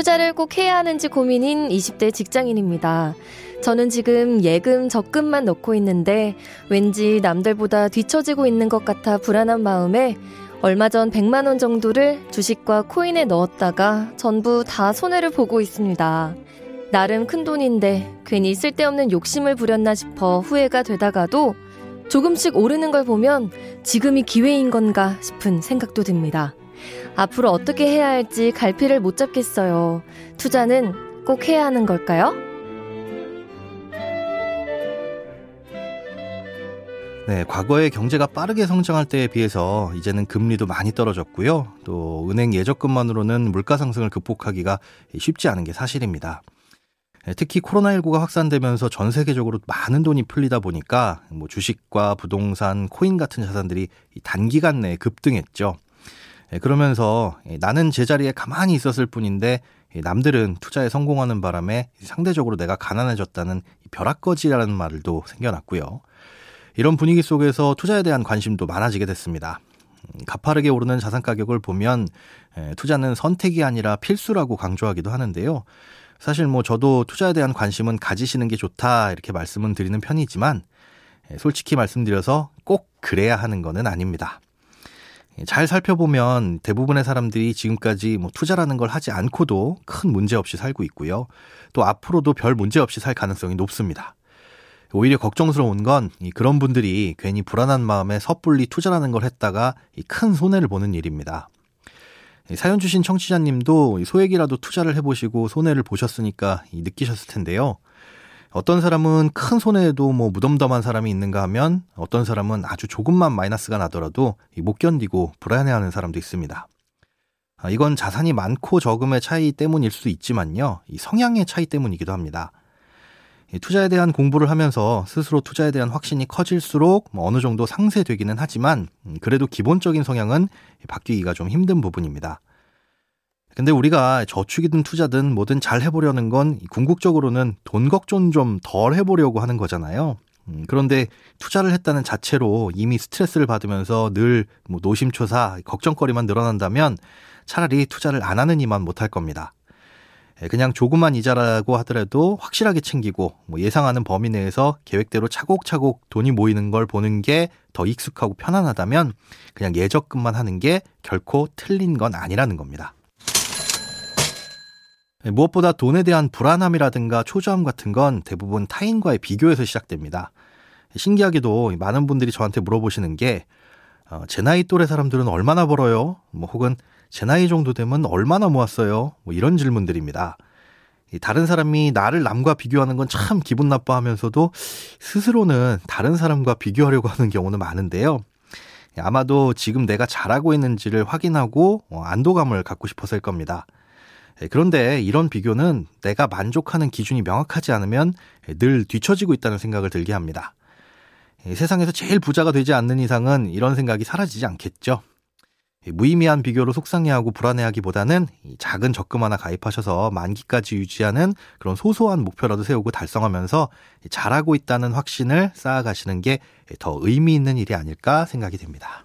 투자를 꼭 해야 하는지 고민인 20대 직장인입니다. 저는 지금 예금, 적금만 넣고 있는데 왠지 남들보다 뒤처지고 있는 것 같아 불안한 마음에 얼마 전 100만 원 정도를 주식과 코인에 넣었다가 전부 다 손해를 보고 있습니다. 나름 큰 돈인데 괜히 쓸데없는 욕심을 부렸나 싶어 후회가 되다가도 조금씩 오르는 걸 보면 지금이 기회인 건가 싶은 생각도 듭니다. 앞으로 어떻게 해야 할지 갈피를 못 잡겠어요. 투자는 꼭 해야 하는 걸까요? 네, 과거에 경제가 빠르게 성장할 때에 비해서 이제는 금리도 많이 떨어졌고요. 또 은행 예적금만으로는 물가 상승을 극복하기가 쉽지 않은 게 사실입니다. 네, 특히 코로나19가 확산되면서 전 세계적으로 많은 돈이 풀리다 보니까 뭐 주식과 부동산, 코인 같은 자산들이 단기간 내에 급등했죠. 네, 그러면서 나는 제자리에 가만히 있었을 뿐인데 남들은 투자에 성공하는 바람에 상대적으로 내가 가난해졌다는 벼락거지라는 말도 생겨났고요. 이런 분위기 속에서 투자에 대한 관심도 많아지게 됐습니다. 음, 가파르게 오르는 자산 가격을 보면 투자는 선택이 아니라 필수라고 강조하기도 하는데요. 사실 뭐 저도 투자에 대한 관심은 가지시는 게 좋다 이렇게 말씀은 드리는 편이지만 솔직히 말씀드려서 꼭 그래야 하는 것은 아닙니다. 잘 살펴보면 대부분의 사람들이 지금까지 뭐 투자라는 걸 하지 않고도 큰 문제 없이 살고 있고요. 또 앞으로도 별 문제 없이 살 가능성이 높습니다. 오히려 걱정스러운 건 그런 분들이 괜히 불안한 마음에 섣불리 투자라는 걸 했다가 큰 손해를 보는 일입니다. 사연 주신 청취자님도 소액이라도 투자를 해보시고 손해를 보셨으니까 느끼셨을 텐데요. 어떤 사람은 큰 손해에도 뭐 무덤덤한 사람이 있는가 하면 어떤 사람은 아주 조금만 마이너스가 나더라도 못 견디고 불안해하는 사람도 있습니다. 아, 이건 자산이 많고 적음의 차이 때문일 수 있지만요. 이 성향의 차이 때문이기도 합니다. 투자에 대한 공부를 하면서 스스로 투자에 대한 확신이 커질수록 뭐 어느 정도 상쇄되기는 하지만 음, 그래도 기본적인 성향은 바뀌기가 좀 힘든 부분입니다. 근데 우리가 저축이든 투자든 뭐든 잘 해보려는 건 궁극적으로는 돈 걱정 좀 덜 해보려고 하는 거잖아요. 음, 그런데 투자를 했다는 자체로 이미 스트레스를 받으면서 늘 뭐 노심초사 걱정거리만 늘어난다면 차라리 투자를 안 하는 이만 못할 겁니다. 예, 그냥 조그만 이자라고 하더라도 확실하게 챙기고 뭐 예상하는 범위 내에서 계획대로 차곡차곡 돈이 모이는 걸 보는 게 더 익숙하고 편안하다면 그냥 예적금만 하는 게 결코 틀린 건 아니라는 겁니다. 예, 무엇보다 돈에 대한 불안함이라든가 초조함 같은 건 대부분 타인과의 비교에서 시작됩니다. 신기하게도 많은 분들이 저한테 물어보시는 게, 어, 제 나이 또래 사람들은 얼마나 벌어요? 뭐 혹은 제 나이 정도 되면 얼마나 모았어요? 뭐 이런 질문들입니다. 다른 사람이 나를 남과 비교하는 건 참 기분 나빠하면서도 스스로는 다른 사람과 비교하려고 하는 경우는 많은데요. 아마도 지금 내가 잘하고 있는지를 확인하고 어, 안도감을 갖고 싶었을 겁니다. 그런데 이런 비교는 내가 만족하는 기준이 명확하지 않으면 늘 뒤처지고 있다는 생각을 들게 합니다. 세상에서 제일 부자가 되지 않는 이상은 이런 생각이 사라지지 않겠죠. 무의미한 비교로 속상해하고 불안해하기보다는 작은 적금 하나 가입하셔서 만기까지 유지하는 그런 소소한 목표라도 세우고 달성하면서 잘하고 있다는 확신을 쌓아가시는 게 더 의미 있는 일이 아닐까 생각이 됩니다.